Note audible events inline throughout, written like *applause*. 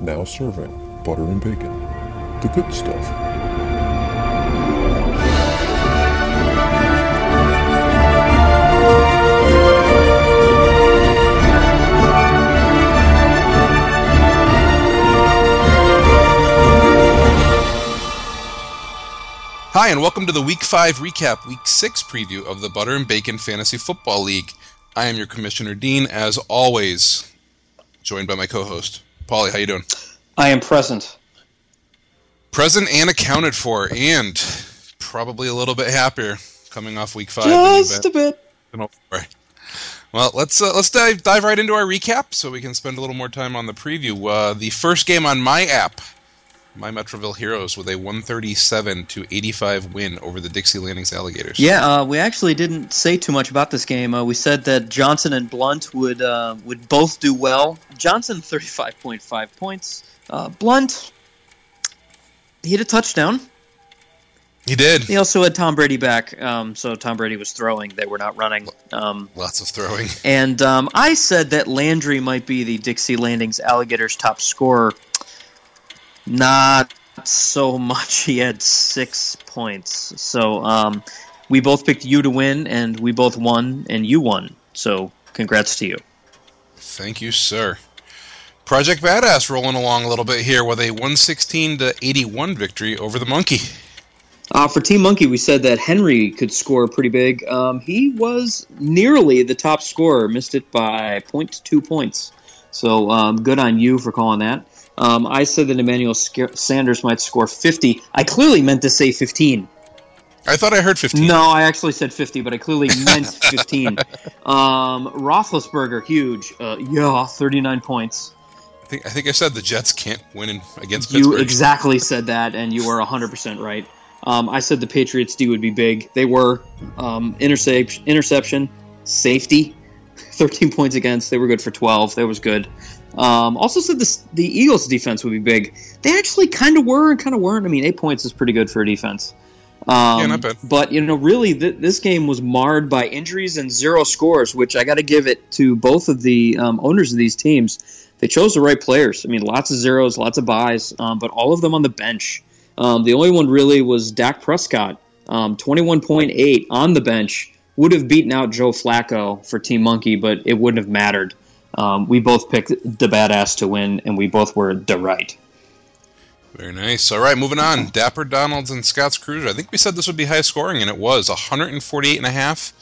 now serving butter and bacon. The good stuff. Hi, and welcome to the Week 5 recap, Week 6 preview of the Butter and Bacon Fantasy Football League. I am your Commissioner Dean, as always, joined by my co-host, Paulie. How you doing? I am present. Present and accounted for, and probably a little bit happier coming off Week 5. Just a bit. Well, let's uh, let's dive dive right into our recap, so we can spend a little more time on the preview. Uh, the first game on my app my Metroville Heroes with a 137 to 85 win over the Dixie Landings Alligators. Yeah, uh, we actually didn't say too much about this game. Uh, we said that Johnson and Blount would uh, would both do well. Johnson 35.5 points. Uh, Blount he had a touchdown. He did. He also had Tom Brady back, um, so Tom Brady was throwing. They were not running. Um, Lots of throwing. And um, I said that Landry might be the Dixie Landings Alligators' top scorer. Not so much. *laughs* He had six points. So um, we both picked you to win, and we both won, and you won. So congrats to you. Thank you, sir. Project Badass rolling along a little bit here with a 116 to 81 victory over the Monkey. Uh, for Team Monkey, we said that Henry could score pretty big. Um, he was nearly the top scorer, missed it by 0.2 points. So um, good on you for calling that. Um, I said that Emmanuel Sanders might score 50. I clearly meant to say 15. I thought I heard 15. No, I actually said 50, but I clearly *laughs* meant 15. Um, Roethlisberger, huge. Uh, yeah, 39 points. I think, I think I said the Jets can't win in, against you exactly said that, and you were 100% right. Um, I said the Patriots D would be big. They were. Um, interception, interception, safety, *laughs* 13 points against. They were good for 12. That was good. Um, also said this, the Eagles' defense would be big. They actually kind of were and kind of weren't. I mean, eight points is pretty good for a defense. Um, Yeah, not bad. But you know, really, th- this game was marred by injuries and zero scores, which I got to give it to both of the um, owners of these teams. They chose the right players. I mean, lots of zeros, lots of byes, um, but all of them on the bench. Um, the only one really was Dak Prescott, um, twenty-one point eight on the bench. Would have beaten out Joe Flacco for Team Monkey, but it wouldn't have mattered. Um, we both picked the badass to win, and we both were the right. Very nice. All right, moving on. Dapper Donalds and Scott's Cruiser. I think we said this would be high scoring, and it was 148 and a half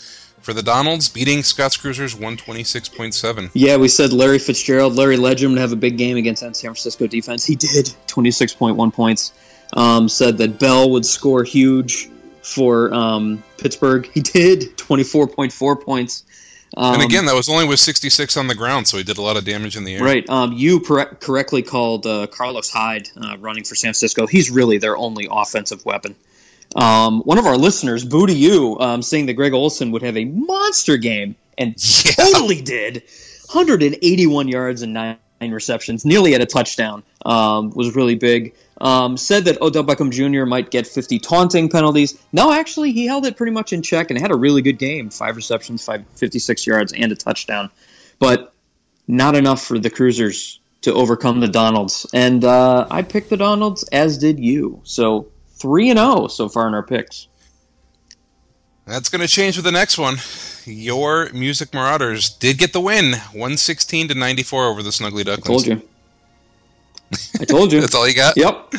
for the Donalds, beating Scott's Cruisers 126.7. Yeah, we said Larry Fitzgerald, Larry Legend would have a big game against that San Francisco defense. He did, 26.1 points. Um, said that Bell would score huge for um, Pittsburgh. He did, 24.4 points. Um, and again, that was only with 66 on the ground, so he did a lot of damage in the air. Right. Um, you per- correctly called uh, Carlos Hyde uh, running for San Francisco. He's really their only offensive weapon. Um, one of our listeners, Booty You, um, saying that Greg Olsen would have a monster game, and *laughs* Yeah. totally did. 181 yards and nine receptions, nearly at a touchdown. Um, was really big. Um, said that Odell Beckham Jr. might get 50 taunting penalties. No, actually, he held it pretty much in check and had a really good game. Five receptions, five, 56 yards, and a touchdown. But not enough for the Cruisers to overcome the Donalds. And uh, I picked the Donalds, as did you. So 3 and 0 so far in our picks. That's going to change with the next one. Your Music Marauders did get the win, 116 to 94 over the Snuggly Ducklings. I told you. I told you. *laughs* That's all you got? Yep.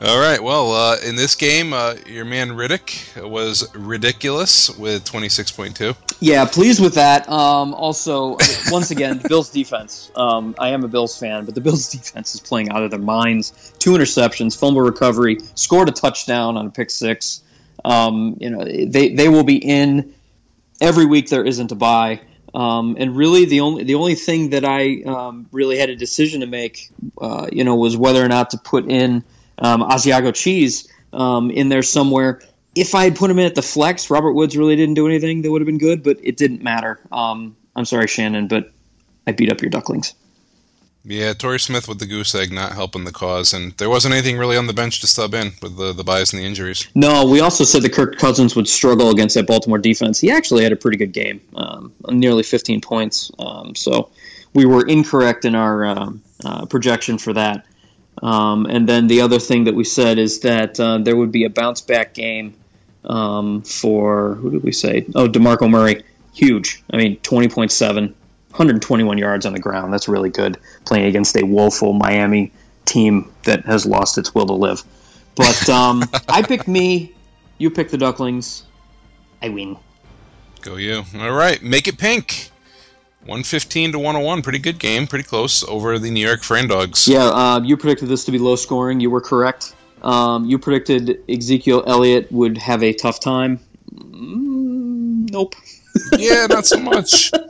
All right. Well, uh, in this game, uh, your man Riddick was ridiculous with 26.2. Yeah, pleased with that. Um, also, once again, Bills defense. Um, I am a Bills fan, but the Bills *laughs* defense is playing out of their minds. Two interceptions, fumble recovery, scored a touchdown on a pick six. Um, you know, they they will be in every week. There isn't a bye. Um, and really, the only the only thing that I um, really had a decision to make, uh, you know, was whether or not to put in um, Asiago Cheese um, in there somewhere. If I had put him in at the flex, Robert Woods really didn't do anything that would have been good, but it didn't matter. Um, I'm sorry, Shannon, but I beat up your ducklings. Yeah, Torrey Smith with the goose egg not helping the cause, and there wasn't anything really on the bench to sub in with the, the byes and the injuries. No, we also said that Kirk Cousins would struggle against that Baltimore defense. He actually had a pretty good game, um, nearly 15 points. Um, so we were incorrect in our um, uh, projection for that. Um, and then the other thing that we said is that uh, there would be a bounce back game um, for who did we say? Oh, Demarco Murray, huge. I mean, twenty point seven, 121 yards on the ground. That's really good playing against a woeful Miami team that has lost its will to live. But um, *laughs* I picked me. You pick the Ducklings. I win. Go you. All right, make it pink. 115 to 101. Pretty good game. Pretty close over the New York Fran Dogs. Yeah, uh, you predicted this to be low scoring. You were correct. Um, you predicted Ezekiel Elliott would have a tough time. Mm, nope. Yeah, not so much. *laughs*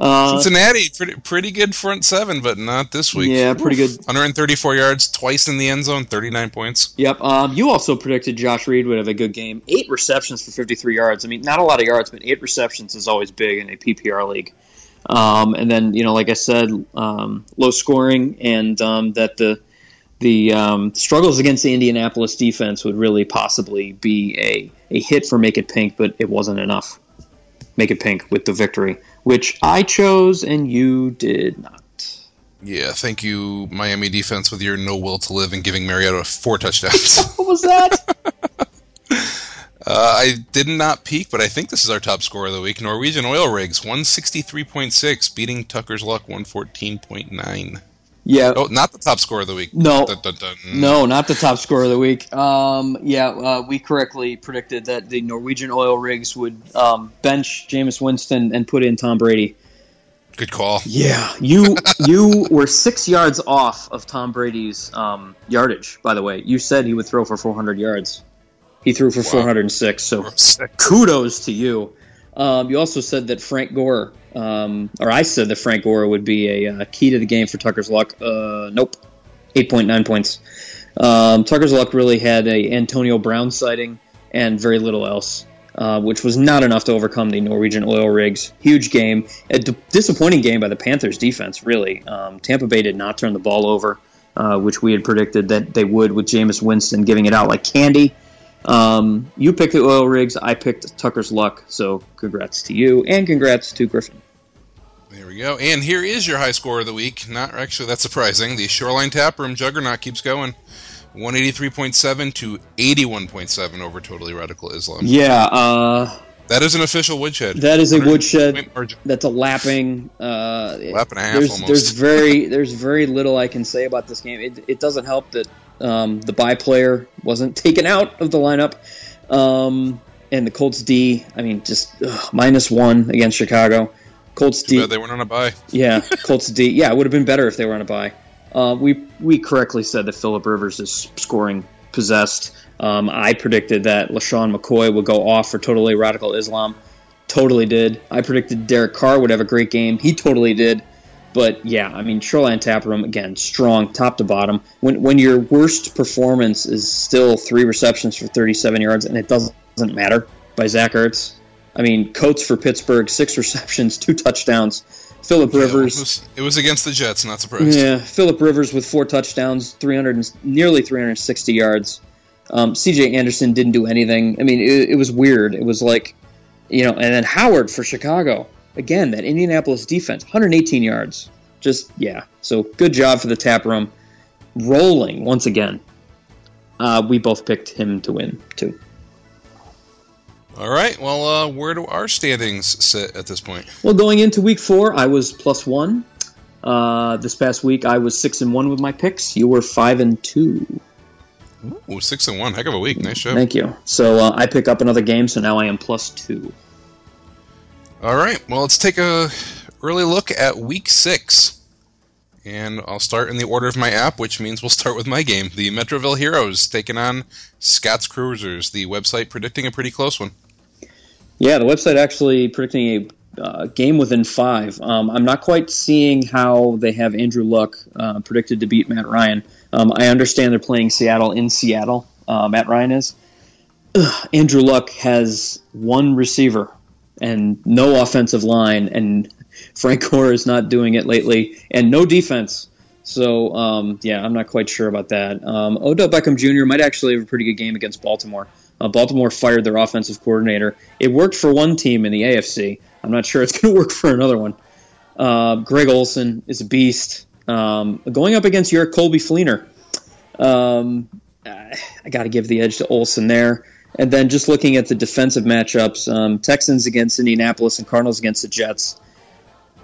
Uh, Cincinnati, pretty pretty good front seven, but not this week. Yeah, pretty good. 134 yards, twice in the end zone, 39 points. Yep. Um, you also predicted Josh Reed would have a good game. Eight receptions for 53 yards. I mean, not a lot of yards, but eight receptions is always big in a PPR league. Um, and then, you know, like I said, um, low scoring, and um, that the the um, struggles against the Indianapolis defense would really possibly be a, a hit for Make It Pink, but it wasn't enough. Make It Pink with the victory which I chose and you did not. Yeah, thank you, Miami defense, with your no will to live and giving Mariota four touchdowns. *laughs* what was that? Uh, I did not peek, but I think this is our top score of the week. Norwegian Oil Rigs, 163.6, beating Tucker's Luck, 114.9. Yeah. Oh, not the top score of the week. No. Dun, dun, dun. No, not the top score of the week. Um, yeah, uh, we correctly predicted that the Norwegian oil rigs would um, bench Jameis Winston and put in Tom Brady. Good call. Yeah, you *laughs* you were six yards off of Tom Brady's um, yardage. By the way, you said he would throw for 400 yards. He threw for wow. 406. So kudos to you. Um, you also said that Frank Gore um, or I said that Frank Gore would be a uh, key to the game for Tucker's luck. Uh, nope, eight point nine points. Um, Tucker's luck really had a Antonio Brown sighting and very little else, uh, which was not enough to overcome the Norwegian oil rigs. Huge game, a d- disappointing game by the Panthers defense. Really, um, Tampa Bay did not turn the ball over, uh, which we had predicted that they would with Jameis Winston giving it out like candy. Um, you picked the oil rigs. I picked Tucker's luck. So congrats to you, and congrats to Griffin. There we go. And here is your high score of the week. Not actually that surprising. The Shoreline Tap Room Juggernaut keeps going. 183.7 to 81.7 over Totally Radical Islam. Yeah, uh, that is an official woodshed. That is a woodshed. That's a lapping. Uh, lap and a half there's, almost. There's very there's very little I can say about this game. It, it doesn't help that um, the bye player wasn't *laughs* taken out of the lineup. Um, and the Colts D, I mean, just ugh, minus one against Chicago. Colts Too D. they weren't on a bye. Yeah, *laughs* Colts D. Yeah, it would have been better if they were on a bye. Uh, we we correctly said that Philip Rivers is scoring possessed. Um, I predicted that LeSean McCoy would go off for totally radical Islam. Totally did. I predicted Derek Carr would have a great game. He totally did. But yeah, I mean, Shoreline Tap Room again, strong top to bottom. When when your worst performance is still three receptions for 37 yards, and it doesn't matter by Zach Ertz. I mean, Coates for Pittsburgh, six *laughs* receptions, two touchdowns. Philip Rivers. Yeah, it, was, it, was, against the Jets. Not surprised. Yeah, Philip Rivers with four touchdowns, 300, nearly 360 yards. Um, C.J. Anderson didn't do anything. I mean, it, it was weird. It was like, you know, and then Howard for Chicago again, that Indianapolis defense, 118 yards. Just, yeah. So good job for the tap room. Rolling once again. Uh, we both picked him to win, too. All right. Well, uh, where do our standings sit at this point? Well, going into week four, I was plus one. Uh, this past week, I was six and one with my picks. You were five and two. Ooh, six and one. Heck of a week. Nice job. Thank you. So uh, I pick up another game, so now I am plus two. All right. Well, let's take a early look at week six. And I'll start in the order of my app, which means we'll start with my game. The Metroville Heroes taking on Scott's Cruisers, the website predicting a pretty close one. Yeah, the website actually predicting a uh, game within five. Um, I'm not quite seeing how they have Andrew Luck uh, predicted to beat Matt Ryan. Um, I understand they're playing Seattle in Seattle. Uh, Matt Ryan is. Ugh, Andrew Luck has one receiver and no offensive line, and *laughs* Frank Gore is not doing it lately, and no defense. So um, yeah, I'm not quite sure about that. Um, Odell Beckham Jr. might actually have a pretty good game against Baltimore. Uh, Baltimore fired their offensive coordinator. It worked for one team in the AFC. I'm not sure it's *laughs* going to work for another one. Uh, Greg Olsen is a beast. Um, going up against your Coby Fleener. Um, I got to give the edge to Olson there. And then just looking at the defensive matchups, um, Texans against Indianapolis and Cardinals against the Jets.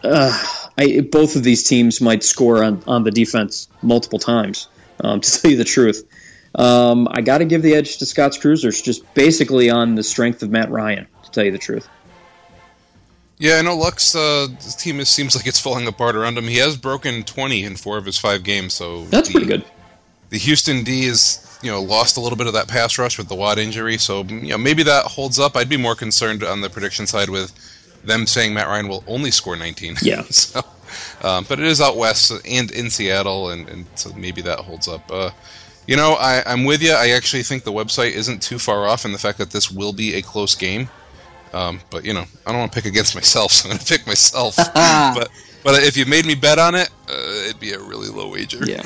Uh, I, both of these teams might score on, on the defense multiple times, um, *laughs* to tell you the truth. Um, I got to give the edge to Scott's Cruisers, just basically on the strength of Matt Ryan, to tell you the truth. Yeah, I know Luck's uh, team is, seems like it's falling apart around him. He has broken 20 in four of his five games, so that's the, pretty good. The Houston D is you know lost a little bit of that pass rush with the Watt injury, so you know maybe that holds up. I'd be more concerned on the prediction side with them saying Matt Ryan will only score 19. Yeah. *laughs* so, um, but it is out west and in Seattle, and, and so maybe that holds up. Uh, you know, I, I'm with you. I actually think the website isn't too far off in the fact that this will be a close game. Um, but you know, I don't want to pick against myself, *laughs* so I'm going to pick myself. *laughs* but but if you made me bet on it, uh, it'd be a really low wager. Yeah.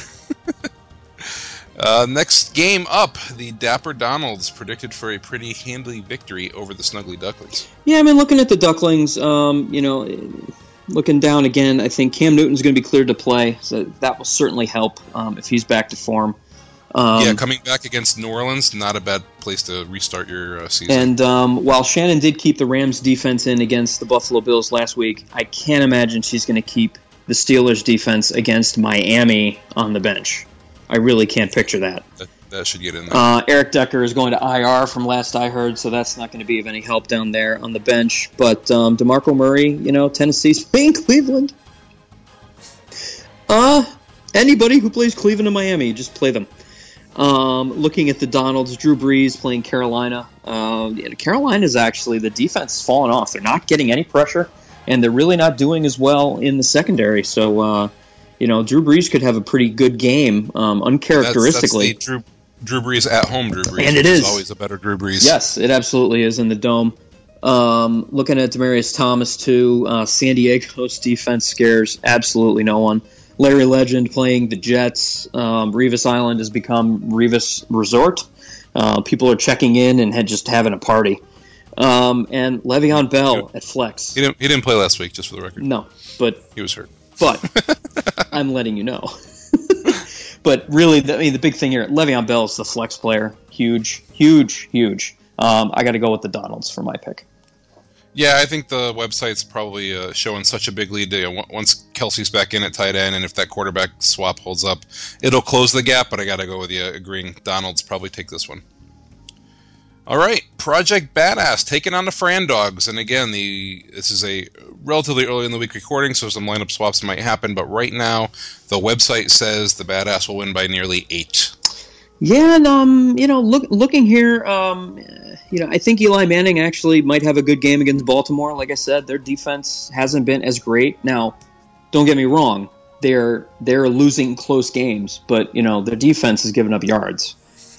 Uh, next game up, the Dapper Donalds predicted for a pretty handy victory over the Snuggly Ducklings. Yeah, I mean, looking at the Ducklings, um, you know, looking down again, I think Cam Newton's going to be cleared to play, so that will certainly help um, if he's back to form. Um, yeah, coming back against New Orleans, not a bad place to restart your uh, season. And um, while Shannon did keep the Rams defense in against the Buffalo Bills last week, I can't imagine she's going to keep the Steelers defense against Miami on the bench. I really can't picture that. That, that should get in there. Uh, Eric Decker is going to IR from last I heard, so that's not going to be of any help down there on the bench. But um, DeMarco Murray, you know, Tennessee's *laughs* playing Cleveland. Uh, anybody who plays Cleveland and Miami, just play them. Um, looking at the Donalds, Drew Brees playing Carolina. Uh, Carolina is actually the defense fallen off. They're not getting any pressure, and they're really not doing as well in the secondary. So, uh, you know, Drew Brees could have a pretty good game, um, uncharacteristically. That's, that's Drew, Drew Brees at home, Drew Brees, and it is always a better Drew Brees. Yes, it absolutely is in the dome. Um, looking at Demaryius Thomas too, uh, San Diego's defense scares absolutely no one. Larry Legend playing the Jets. Um, Revis Island has become Revis Resort. Uh, people are checking in and had just having a party. Um, and Le'Veon Bell at flex. He didn't, he didn't play last week, just for the record. No, but he was hurt. But *laughs* I'm letting you know. *laughs* but really, the, I mean, the big thing here, Le'Veon Bell is the flex player. Huge, huge, huge. Um, I got to go with the Donalds for my pick. Yeah, I think the website's probably uh, showing such a big lead. You know, once Kelce's back in at tight end, and if that quarterback swap holds up, it'll close the gap. But I got to go with you, agreeing. Donald's probably take this one. All right, Project Badass taking on the Fran Dogs, and again, the this is a relatively early in the week recording, so some lineup swaps might happen. But right now, the website says the Badass will win by nearly eight. Yeah, and um, you know, look, looking here, um, you know, I think Eli Manning actually might have a good game against Baltimore. Like I said, their defense hasn't been as great. Now, don't get me wrong; they're they're losing close games, but you know, their defense has given up yards.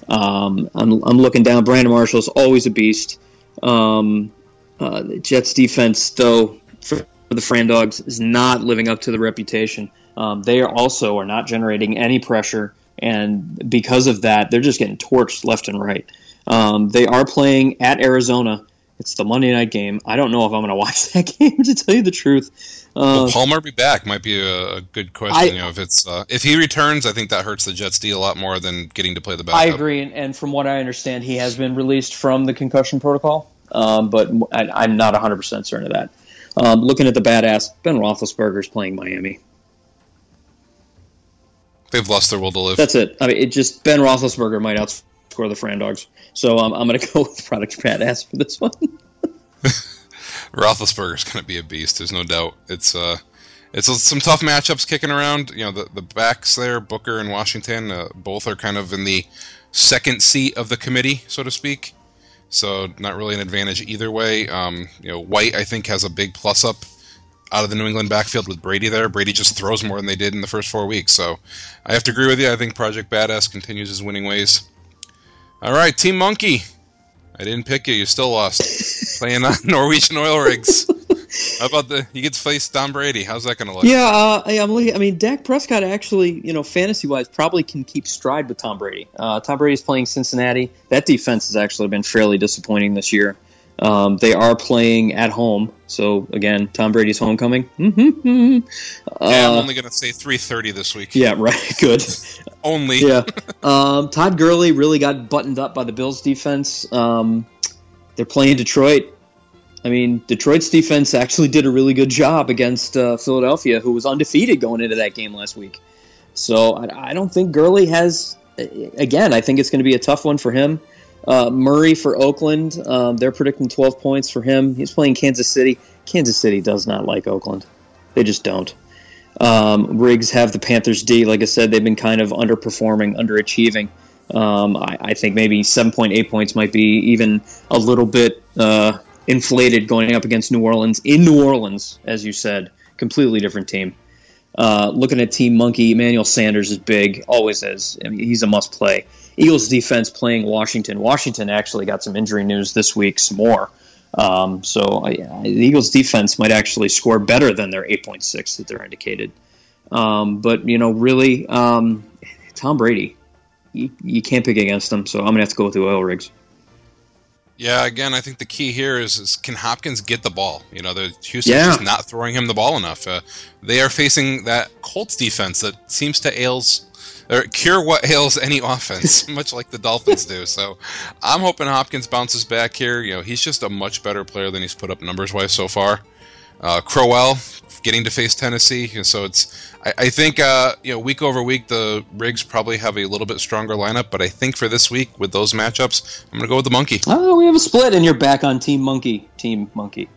Um, I'm, I'm looking down. Brandon Marshall's always a beast. Um, uh, the Jets defense, though, for the Fran Dogs, is not living up to the reputation. Um, they are also are not generating any pressure, and because of that, they're just getting torched left and right. Um, they are playing at Arizona. It's the Monday night game. I don't know if I'm going *laughs* to watch that game to tell you the truth. Uh, Will Palmer be back? Might be a, a good question. I, you know, if it's uh, if he returns, I think that hurts the Jets' deal a lot more than getting to play the backup. I agree, and, and from what I understand, he has been released from the concussion protocol, um, but I, am not 100 percent certain of that. Um, looking at the badass, Ben Roethlisberger is playing Miami. They've lost their will to live. That's it. I mean, it just Ben Roethlisberger might outscore the Fran Dogs, so um, I'm going *laughs* to go with Product Badass for this one. *laughs* Roethlisberger's going to be a beast. There's no doubt. It's uh, it's some tough matchups kicking around. You know, the the backs there, Booker and Washington, uh, both are kind of in the second seat of the committee, so to speak. So not really an advantage either way. Um, you know, White I think has a big plus up out of the New England backfield with Brady there. Brady just throws more than they did in the first four weeks. So I have to agree with you. I think Project Badass continues his winning ways. All right, Team Monkey. I didn't pick you. You still lost. Playing on *laughs* Norwegian oil rigs. How about the? You get to face Tom Brady. How's that going to look? Yeah, uh, I'm looking. I mean, Dak Prescott actually, you know, fantasy wise, probably can keep stride with Tom Brady. Uh, Tom Brady's playing Cincinnati. That defense has actually been fairly disappointing this year. Um, they are playing at home, so again, Tom Brady's homecoming. *laughs* uh, Yeah, I'm only going to say 3:30 this week. yeah, right. *laughs* Good. Only. yeah. *laughs* Um, Todd Gurley really got buttoned up by the Bills defense. Um, they're playing Detroit. I mean, Detroit's defense actually did a really good job against uh, Philadelphia, who was undefeated going into that game last week. So I, I don't think Gurley has. Again, I think it's going to be a tough one for him. Uh, Murray for Oakland, um, they're predicting 12 points for him. He's playing Kansas City. Kansas City does not like Oakland. They just don't. Um, Rigs have the Panthers D. Like I said, they've been kind of underperforming, underachieving. Um, I, I, think maybe 7.8 points might be even a little bit uh, inflated going up against New Orleans. In New Orleans, as you said, completely different team. Uh, looking at Team Monkey, Emmanuel Sanders is big, always is. I mean, he's a must play. Eagles defense playing Washington. Washington actually got some injury news this week, some more. Um, so uh, the Eagles defense might actually score better than their 8.6 that they're indicated. Um, but you know, really, um, Tom Brady, you, you, can't pick against him. So I'm gonna have to go with the oil rigs. Yeah, again, I think the key here is, is can Hopkins get the ball? You know, the Houston's yeah. just not throwing him the ball enough. Uh, they are facing that Colts defense that seems to ails or cure what ails any *laughs* offense, *laughs* much like the Dolphins do. So I'm hoping Hopkins bounces back here. You know, he's just a much better player than he's put up numbers wise so far. Uh, Crowell getting to face Tennessee, so it's I, I think uh, you know week over week the Rigs probably have a little bit stronger lineup, but I think for this week with those matchups, I'm gonna go with the Monkey. Oh, we have a split, and you're back on Team Monkey. Team Monkey.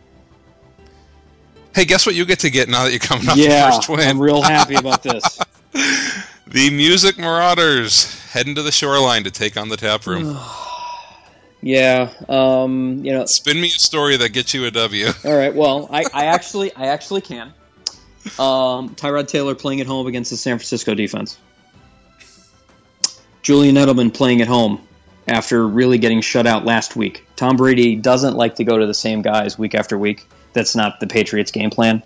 Hey, guess what you get to get now that you're coming off yeah, the first win? I'm real happy about *laughs* this. the Music Marauders heading to the shoreline to take on the tap room. *sighs* yeah, um, you know, spin me a story that gets you a W. *laughs* All right, well, I, I actually, I actually can. Um, Tyrod Taylor playing at home against the San Francisco defense. Julian Edelman playing at home after really getting shut out last week. Tom Brady doesn't like to go to the same guys week after week. That's not the Patriots' game plan.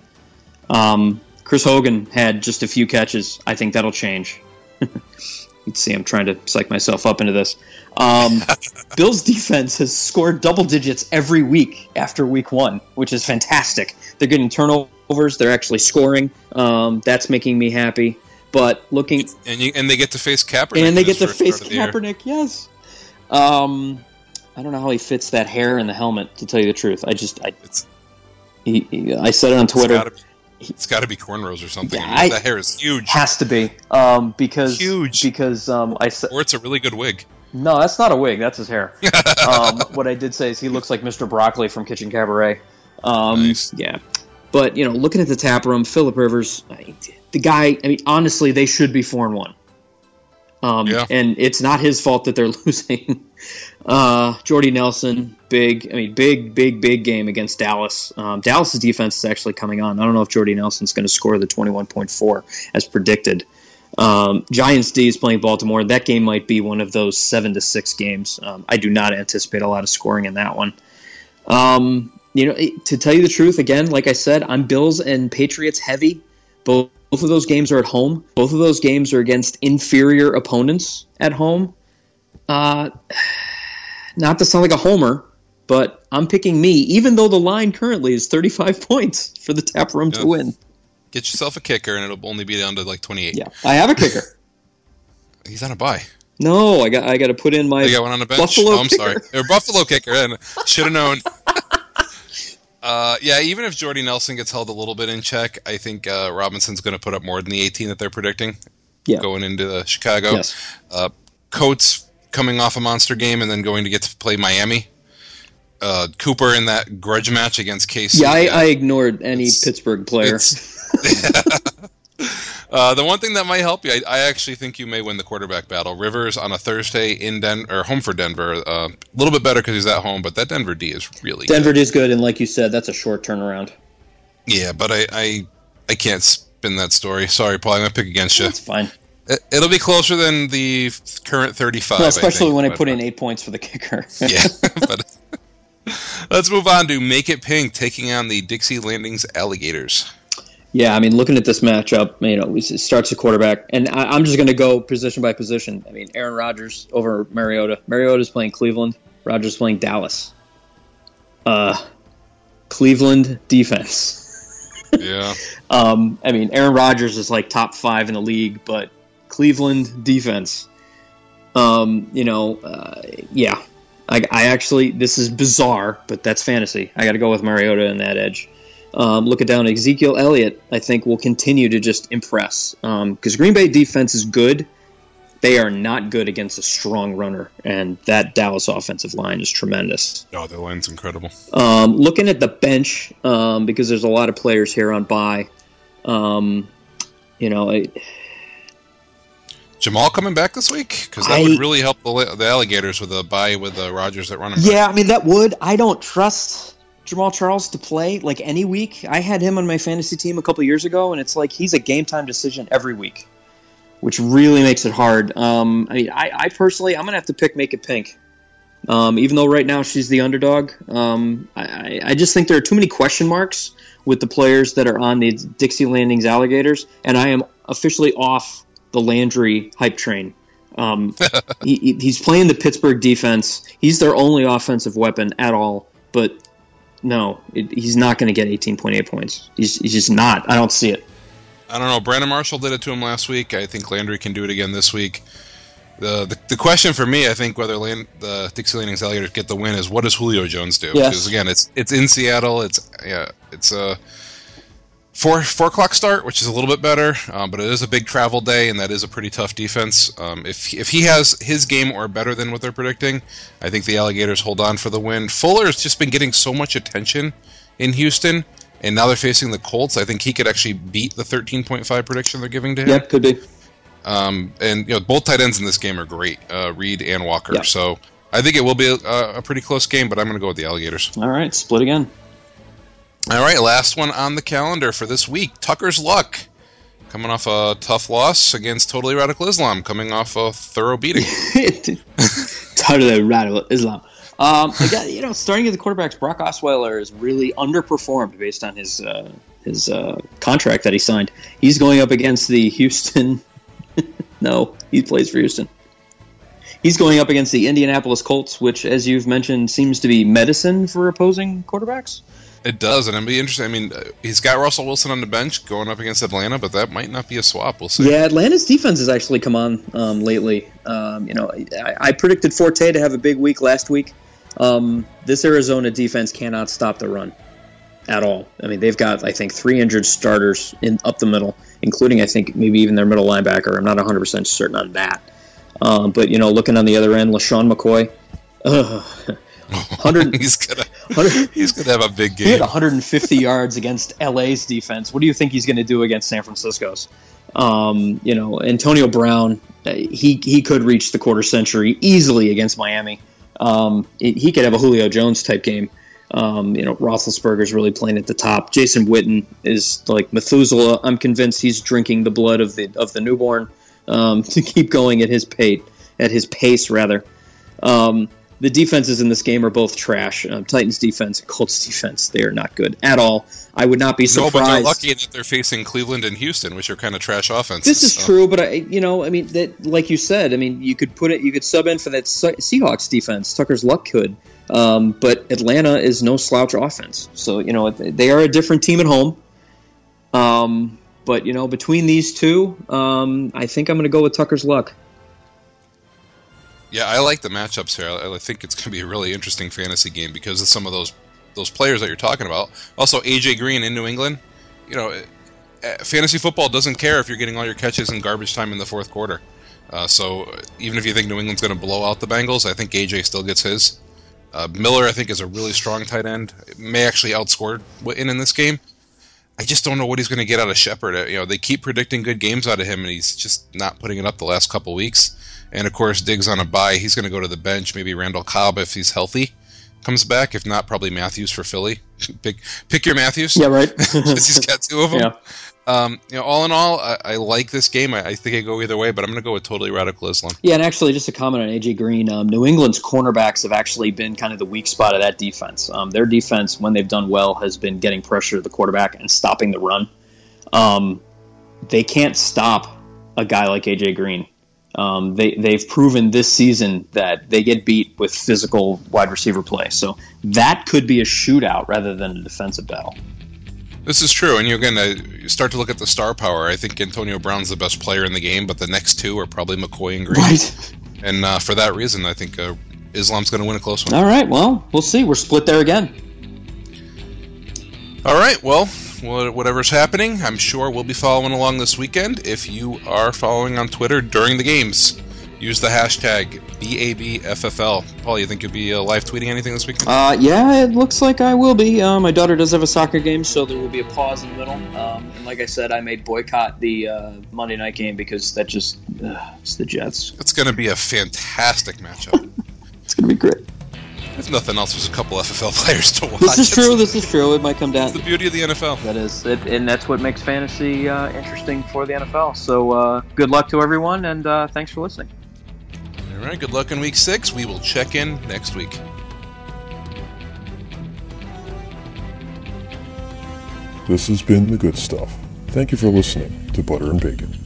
Um, Chris Hogan had just a few catches. I think that'll change. *laughs* You'd see I'm trying to psych myself up into this. Um, *laughs* Bill's defense has scored double digits every week after week one, which is fantastic. They're getting turnovers. They're actually scoring. Um, that's making me happy. But looking and you, and they get to face Kaepernick, and they get to face Kaepernick. Yes. Um, I don't know how he fits that hair in the helmet. To tell you the truth, I just I. He, he, I said it on Twitter. It's got to be cornrows or something. Yeah, I mean, that hair is huge. Has to be um, because huge because um, I said, or it's a really good wig. No, that's not a wig. That's his hair. *laughs* um, what I did say is he looks like Mr. Broccoli from Kitchen Kabaret. Um, nice. Yeah, but you know, looking at the tap room, Philip Rivers, the guy. I mean, honestly, they should be four and one. Um, yeah. And it's not his fault that they're *laughs* losing. uh, Jordy Nelson, big, I mean, big, big, big game against Dallas. Um, Dallas's defense is actually coming on. I don't know if Jordy Nelson's going to score the 21.4 as predicted. Um, Giants D is playing Baltimore. That game might be one of those seven to six games. Um, I do not anticipate a lot of scoring in that one. Um, you know, to tell you the truth, again, like I said, I'm Bills and Patriots heavy. Both both of those games are at home. Both of those games are against inferior opponents at home. Uh, *sighs* not to sound like a homer, but I'm picking me, even though the line currently is 35 points for the tap room yeah. to win. Get yourself a kicker, and it'll only be down to like 28. Yeah, I have a kicker. *laughs* He's on a bye. No, I got I got to put in my. You got one on the bench. Buffalo oh, I'm kicker. sorry, or Buffalo kicker, and should have known. *laughs* Uh, yeah, even if Jordy Nelson gets held a little bit in check, I think uh, Robinson's going to put up more than the 18 that they're predicting. Yeah. Going into Chicago. Yes. Uh, Coates coming off a monster game and then going to get to play Miami. Uh, Cooper in that grudge match against KC. Yeah, I, I ignored any Pittsburgh player. *laughs* *laughs* Uh, the one thing that might help you, I, I, actually think you may win the quarterback battle. Rivers on a Thursday in Den or home for Denver, uh, a little bit better because he's at home, but that Denver D is really Denver good. D is good, and like you said, that's a short turnaround. Yeah, but I I, I can't spin that story. Sorry, Paul. I'm gonna pick against you. That's fine. It, will be closer than the current 35. Well, especially I think, when I put in eight points for the kicker. *laughs* yeah, *laughs* but *laughs* let's move on to Make It Pink taking on the Dixie Landings Alligators. Yeah, I mean, looking at this matchup, you know, it starts the quarterback, and I, am just going to go position by position. I mean, Aaron Rodgers over Mariota. Mariota's playing Cleveland. Rodgers playing Dallas. uh, Cleveland defense. Yeah. *laughs* Um, I mean, Aaron Rodgers is like top five in the league, but Cleveland defense. Um, you know, uh, yeah. I, I actually, this is bizarre, but that's fantasy. I got to go with Mariota in that edge. Um, looking down, Ezekiel Elliott, I think will continue to just impress because um, Green Bay defense is good. They are not good against a strong runner, and that Dallas offensive line is tremendous. Oh, their line's incredible. Um, looking at the bench, um, because there's a lot of players here on bye. Um, you know, I, Jamaal coming back this week because that I- would really help the, the alligators with a bye with the Rogers at running back. Yeah, I mean that would. I don't trust Jamaal Charles to play like any week. I had him on my fantasy team a couple years ago, and it's like he's a game time decision every week, which really makes it hard. Um, I mean, I, I personally, I'm gonna have to pick Make It Pink. Um, even though right now she's the underdog, um, I, I- just think there are too many question marks with the players that are on the Dixie Landings Alligators, and I am officially off the Landry hype train. Um, *laughs* he- he's playing the Pittsburgh defense. He's their only offensive weapon at all. But no, it, he's not going to get 18.8 points. He's, he's just not. I don't see it. I don't know. Brandon Marshall did it to him last week. I think Landry can do it again this week. The, the, the question for me, I think, whether Land, the Dixie Landings Alligators get the win is what does Julio Jones do? Yes. Because again, it's it's in Seattle. It's yeah, it's a four four o'clock start, which is a little bit better, um, but it is a big travel day, and that is a pretty tough defense. Um, if if he has his game or better than what they're predicting, I think the Alligators hold on for the win. Fuller has just been getting so much attention in Houston. And now they're facing the Colts. I think he could actually beat the 13.5 prediction they're giving to him. Yep, could be. Um, and you know both tight ends in this game are great, uh, Reed and Walker. Yeah. So I think it will be a, a pretty close game, but I'm going to go with the Alligators. All right, split again. All right, last one on the calendar for this week: Tucker's Luck, coming off a tough loss against Totally Radical Islam, coming off a thorough beating. *laughs* totally radical Islam. Um, got, you know, starting at the quarterbacks, Brock Osweiler is really underperformed based on his uh, his uh, contract that he signed. He's going up against the Houston. *laughs* no, he plays for Houston. He's going up against the Indianapolis Colts, which, as you've mentioned, seems to be medicine for opposing quarterbacks. It does, and it'll be interesting. I mean, he's got Russell Wilson on the bench going up against Atlanta, but that might not be a swap. We'll see. Yeah, Atlanta's defense has actually come on um, lately. Um, you know, I, I predicted Forte to have a big week last week. Um, this Arizona defense cannot stop the run at all. I mean, they've got I think three injured starters in up the middle, including I think maybe even their middle linebacker. I'm not 100 percent certain on that. Um, but you know, looking on the other end, LeSean McCoy. Ugh, 100, *laughs* he's gonna 100 he's gonna have a big game. he had 150 *laughs* yards against LA's defense. What do you think he's going to do against San Francisco's? Um, you know, Antonio Brown, uh, he he could reach the quarter century easily against Miami. Um, he he could have a Julio Jones type game. Um, you know, Roethlisberger's really playing at the top. Jason Witten is like Methuselah. I'm convinced he's drinking the blood of the of the newborn um, *laughs* to keep going at his pace. At his pace, rather. Um, the defenses in this game are both trash. Um, Titans defense, Colts defense, they are not good at all. I would not be surprised. No, but they're lucky that they're facing Cleveland and Houston, which are kind of trash offenses. This is so- true, but I, you know, I mean, that like you said, I mean, you could put it, you could sub in for that Seahawks defense. Tucker's luck could, um, but Atlanta is no slouch offense. So you know, they are a different team at home. Um, but you know, between these two, um, I think I'm going to go with Tucker's luck. Yeah, I like the matchups here. I, think it's going to be a really interesting fantasy game because of some of those those players that you're talking about. Also, AJ Green in New England. You know, eh, fantasy football doesn't care if you're getting all your catches in garbage time in the fourth quarter. Uh, so even if you think New England's going to blow out the Bengals, I think AJ still gets his. Uh, Miller, I think, is a really strong tight end. May actually outscore Witten in this game. I just don't know what he's going to get out of Shepard. Uh, You know, they keep predicting good games out of him, and he's just not putting it up the last couple weeks. And of course, Diggs on a bye. He's going to go to the bench. Maybe Randall Cobb if he's healthy comes back. If not, probably Matthews for Philly. *laughs* pick pick your Matthews. Yeah, right. *laughs* he's got two of them. *laughs* yeah. Um, you know, all in all, I, I like this game. I, I think I go either way, but I'm going to go with totally radical Islam. Yeah, and actually, just a comment on AJ Green. Um, New England's cornerbacks have actually been kind of the weak spot of that defense. Um, their defense, when they've done well, has been getting pressure to the quarterback and stopping the run. Um, they can't stop a guy like AJ Green. Um, they they've proven this season that they get beat with physical wide receiver play. So that could be a shootout rather than a defensive battle. This is true, and you're going to start to look at the star power. I think Antonio Brown's the best player in the game, but the next two are probably McCoy and Green. Right. And uh, for that reason, I think uh, Islam's going to win a close one. All right. Well, we'll see. We're split there again. All right. Well, whatever's happening, I'm sure we'll be following along this weekend. If you are following on Twitter during the games, use the hashtag BABFFL. Paul, you think you'll be uh, live tweeting anything this weekend? Uh, yeah, it looks like I will be. Uh, my daughter does have a soccer game, so there will be a pause in the middle. Um, and like I said, I may boycott the uh, Monday night game because that just it's the Jets. It's going to be a fantastic matchup. *laughs* it's going to be great. If nothing else, there's a couple FFL *laughs* players to watch. This is true. This is true. It might come down. It's the beauty of the NFL. That is, it, and that's what makes fantasy uh, interesting for the NFL. So, uh, good luck to everyone, and uh, thanks for listening. All right. Good luck in week six. We will check in next week. This has been the good stuff. Thank you for listening to Butter and Bacon.